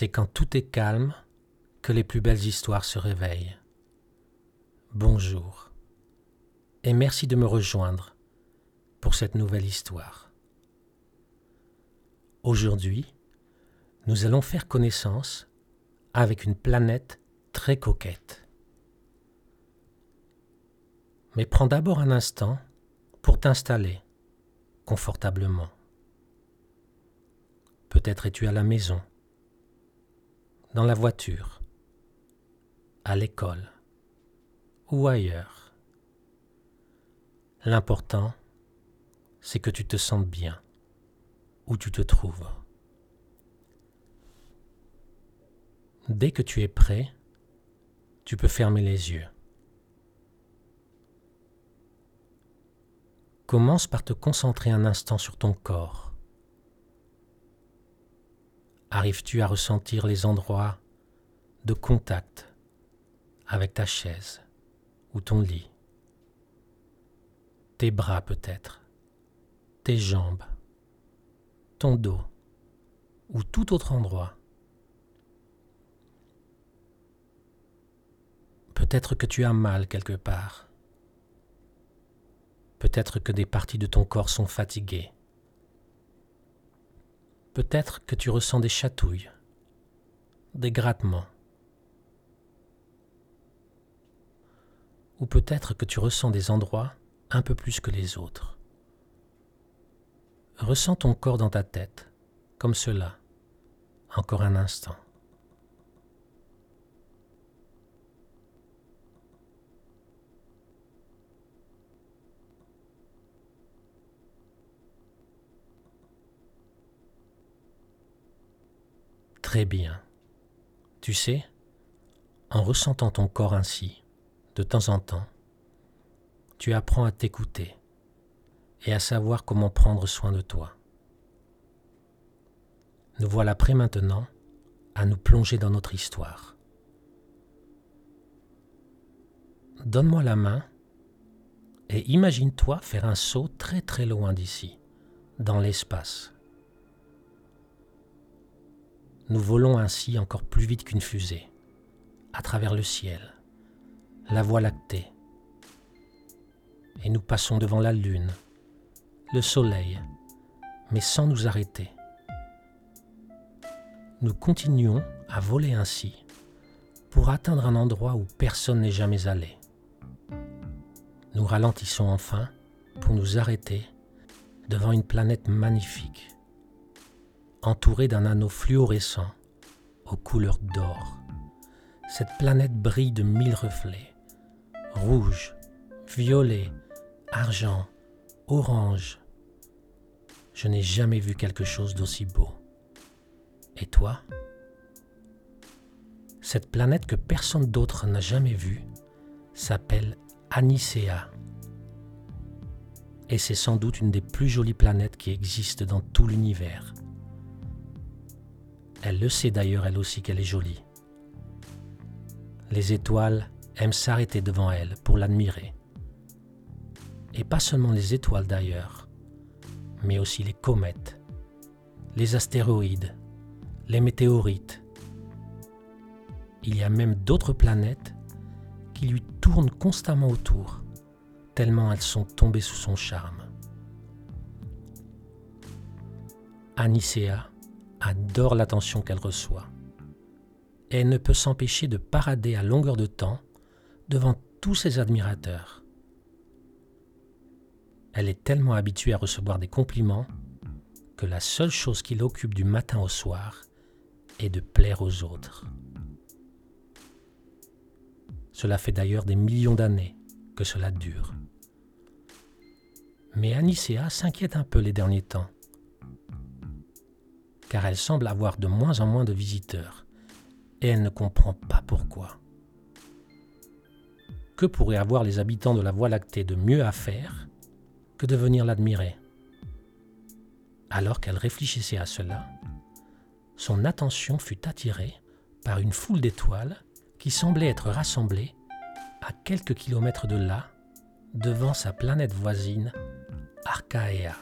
c'est quand tout est calme que les plus belles histoires se réveillent. Bonjour et merci de me rejoindre pour cette nouvelle histoire. Aujourd'hui, nous allons faire connaissance avec une planète très coquette. Mais prends d'abord un instant pour t'installer confortablement. Peut-être es-tu à la maison, dans la voiture, à l'école ou ailleurs. L'important, c'est que tu te sentes bien où tu te trouves. Dès que tu es prêt, tu peux fermer les yeux. Commence par te concentrer un instant sur ton corps. Arrives-tu à ressentir les endroits de contact avec ta chaise ou ton lit? Tes bras peut-être, tes jambes, ton dos ou tout autre endroit? Peut-être que tu as mal quelque part. Peut-être que des parties de ton corps sont fatiguées. Peut-être que tu ressens des chatouilles, des grattements. Ou peut-être que tu ressens des endroits un peu plus que les autres. Ressens ton corps dans ta tête, comme cela, encore un instant. Très bien. Tu sais, en ressentant ton corps ainsi, de temps en temps, tu apprends à t'écouter et à savoir comment prendre soin de toi. Nous voilà prêts maintenant à nous plonger dans notre histoire. Donne-moi la main et imagine-toi faire un saut très très loin d'ici, dans l'espace. Nous volons ainsi encore plus vite qu'une fusée, à travers le ciel, la voie lactée. Et nous passons devant la lune, le soleil, mais sans nous arrêter. Nous continuons à voler ainsi pour atteindre un endroit où personne n'est jamais allé. Nous ralentissons enfin pour nous arrêter devant une planète magnifique entourée d'un anneau fluorescent aux couleurs d'or. Cette planète brille de mille reflets, rouge, violet, argent, orange. Je n'ai jamais vu quelque chose d'aussi beau. Et toi? Cette planète que personne d'autre n'a jamais vue s'appelle Anicea. Et c'est sans doute une des plus jolies planètes qui existent dans tout l'univers. Elle le sait d'ailleurs elle aussi qu'elle est jolie. Les étoiles aiment s'arrêter devant elle pour l'admirer. Et pas seulement les étoiles d'ailleurs, mais aussi les comètes, les astéroïdes, les météorites. Il y a même d'autres planètes qui lui tournent constamment autour, tellement elles sont tombées sous son charme. Anicea adore l'attention qu'elle reçoit. elle ne peut s'empêcher de parader à longueur de temps devant tous ses admirateurs. Elle est tellement habituée à recevoir des compliments que la seule chose qui l'occupe du matin au soir est de plaire aux autres. Cela fait d'ailleurs des millions d'années que cela dure. Mais Anicea s'inquiète un peu les derniers temps car elle semble avoir de moins en moins de visiteurs, et elle ne comprend pas pourquoi. Que pourraient avoir les habitants de la Voie lactée de mieux à faire que de venir l'admirer? Alors qu'elle réfléchissait à cela, son attention fut attirée par une foule d'étoiles qui semblaient être rassemblées à quelques kilomètres de là, devant sa planète voisine, Archaea.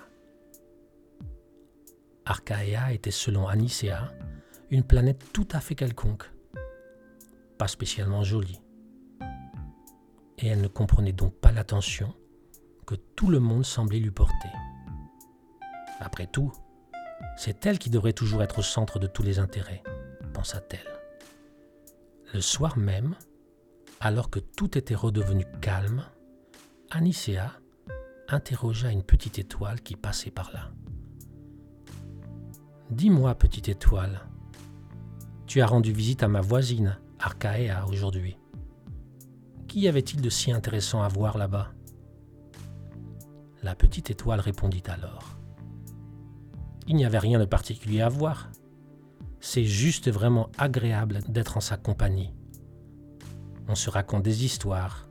Archaea était selon Anicea une planète tout à fait quelconque, pas spécialement jolie. Et elle ne comprenait donc pas l'attention que tout le monde semblait lui porter. Après tout, c'est elle qui devrait toujours être au centre de tous les intérêts, pensa-t-elle. Le soir même, alors que tout était redevenu calme, Anicea interrogea une petite étoile qui passait par là. Dis-moi, petite étoile, tu as rendu visite à ma voisine, Archaea, aujourd'hui. Qu'y avait-il de si intéressant à voir là-bas? La petite étoile répondit alors. Il n'y avait rien de particulier à voir. C'est juste vraiment agréable d'être en sa compagnie. On se raconte des histoires,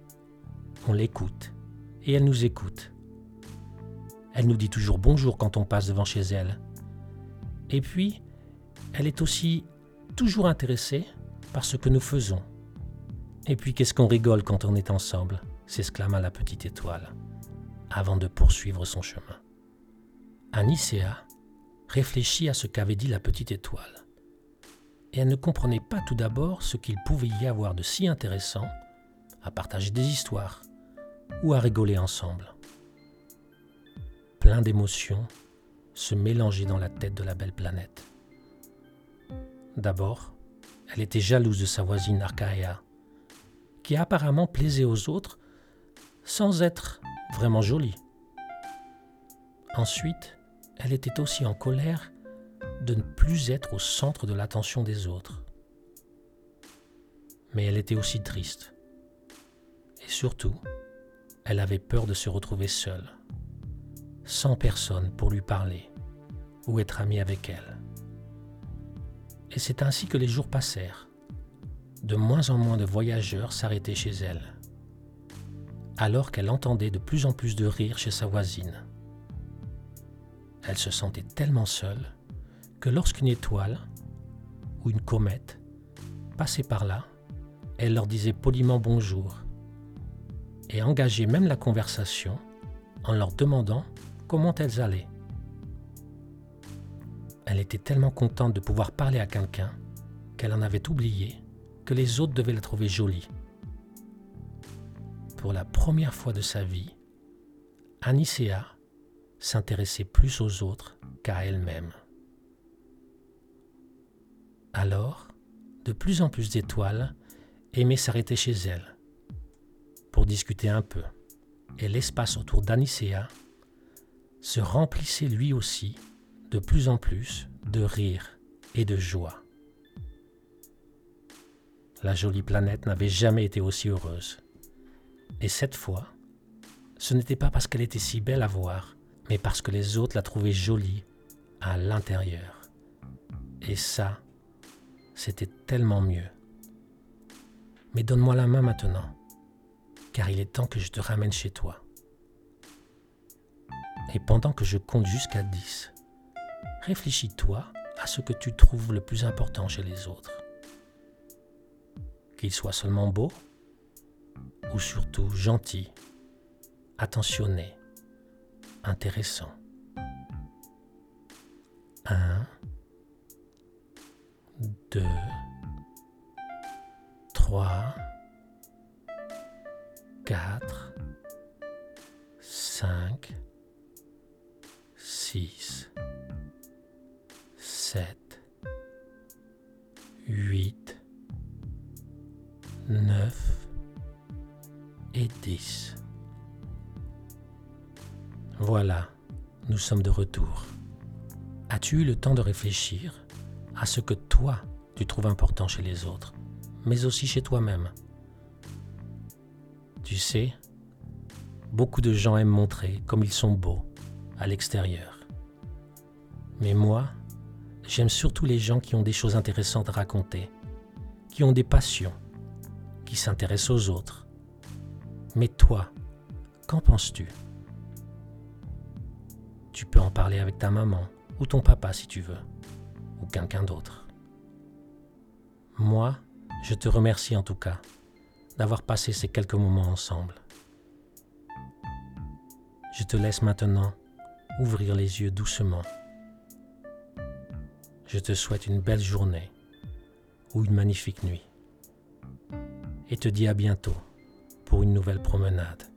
on l'écoute, et elle nous écoute. Elle nous dit toujours bonjour quand on passe devant chez elle. Et puis, elle est aussi toujours intéressée par ce que nous faisons. Et puis, qu'est-ce qu'on rigole quand on est ensemble s'exclama la petite étoile, avant de poursuivre son chemin. Anicea réfléchit à ce qu'avait dit la petite étoile. Et elle ne comprenait pas tout d'abord ce qu'il pouvait y avoir de si intéressant à partager des histoires ou à rigoler ensemble. Plein d'émotions se mélangeaient dans la tête de la belle planète. D'abord, elle était jalouse de sa voisine Archaea, qui apparemment plaisait aux autres sans être vraiment jolie. Ensuite, elle était aussi en colère de ne plus être au centre de l'attention des autres. Mais elle était aussi triste. Et surtout, elle avait peur de se retrouver seule, sans personne pour lui parler ou être amie avec elle. Et c'est ainsi que les jours passèrent. De moins en moins de voyageurs s'arrêtaient chez elle, alors qu'elle entendait de plus en plus de rires chez sa voisine. Elle se sentait tellement seule que lorsqu'une étoile ou une comète passait par là, elle leur disait poliment bonjour et engageait même la conversation en leur demandant comment elles allaient. Elle était tellement contente de pouvoir parler à quelqu'un qu'elle en avait oublié que les autres devaient la trouver jolie. Pour la première fois de sa vie, Anicea s'intéressait plus aux autres qu'à elle-même. Alors, de plus en plus d'étoiles aimaient s'arrêter chez elle pour discuter un peu, et l'espace autour d'Anicea se remplissait lui aussi de plus en plus de rire et de joie. La jolie planète n'avait jamais été aussi heureuse. Et cette fois, ce n'était pas parce qu'elle était si belle à voir, mais parce que les autres la trouvaient jolie à l'intérieur. Et ça, c'était tellement mieux. Mais donne-moi la main maintenant, car il est temps que je te ramène chez toi. Et pendant que je compte jusqu'à 10, réfléchis-toi à ce que tu trouves le plus important chez les autres. Qu'ils soient seulement beaux ou surtout gentils, attentionnés, intéressants. 1, 2, 3, et 10. Voilà, nous sommes de retour. As-tu eu le temps de réfléchir à ce que toi, tu trouves important chez les autres, mais aussi chez toi-même? Tu sais, beaucoup de gens aiment montrer comme ils sont beaux à l'extérieur. Mais moi, j'aime surtout les gens qui ont des choses intéressantes à raconter, qui ont des passions, qui s'intéressent aux autres. Mais toi, qu'en penses-tu? Tu peux en parler avec ta maman ou ton papa si tu veux ou quelqu'un d'autre. Moi, je te remercie en tout cas d'avoir passé ces quelques moments ensemble. Je te laisse maintenant ouvrir les yeux doucement. je te souhaite une belle journée ou une magnifique nuit. Et te dis à bientôt nouvelle promenade.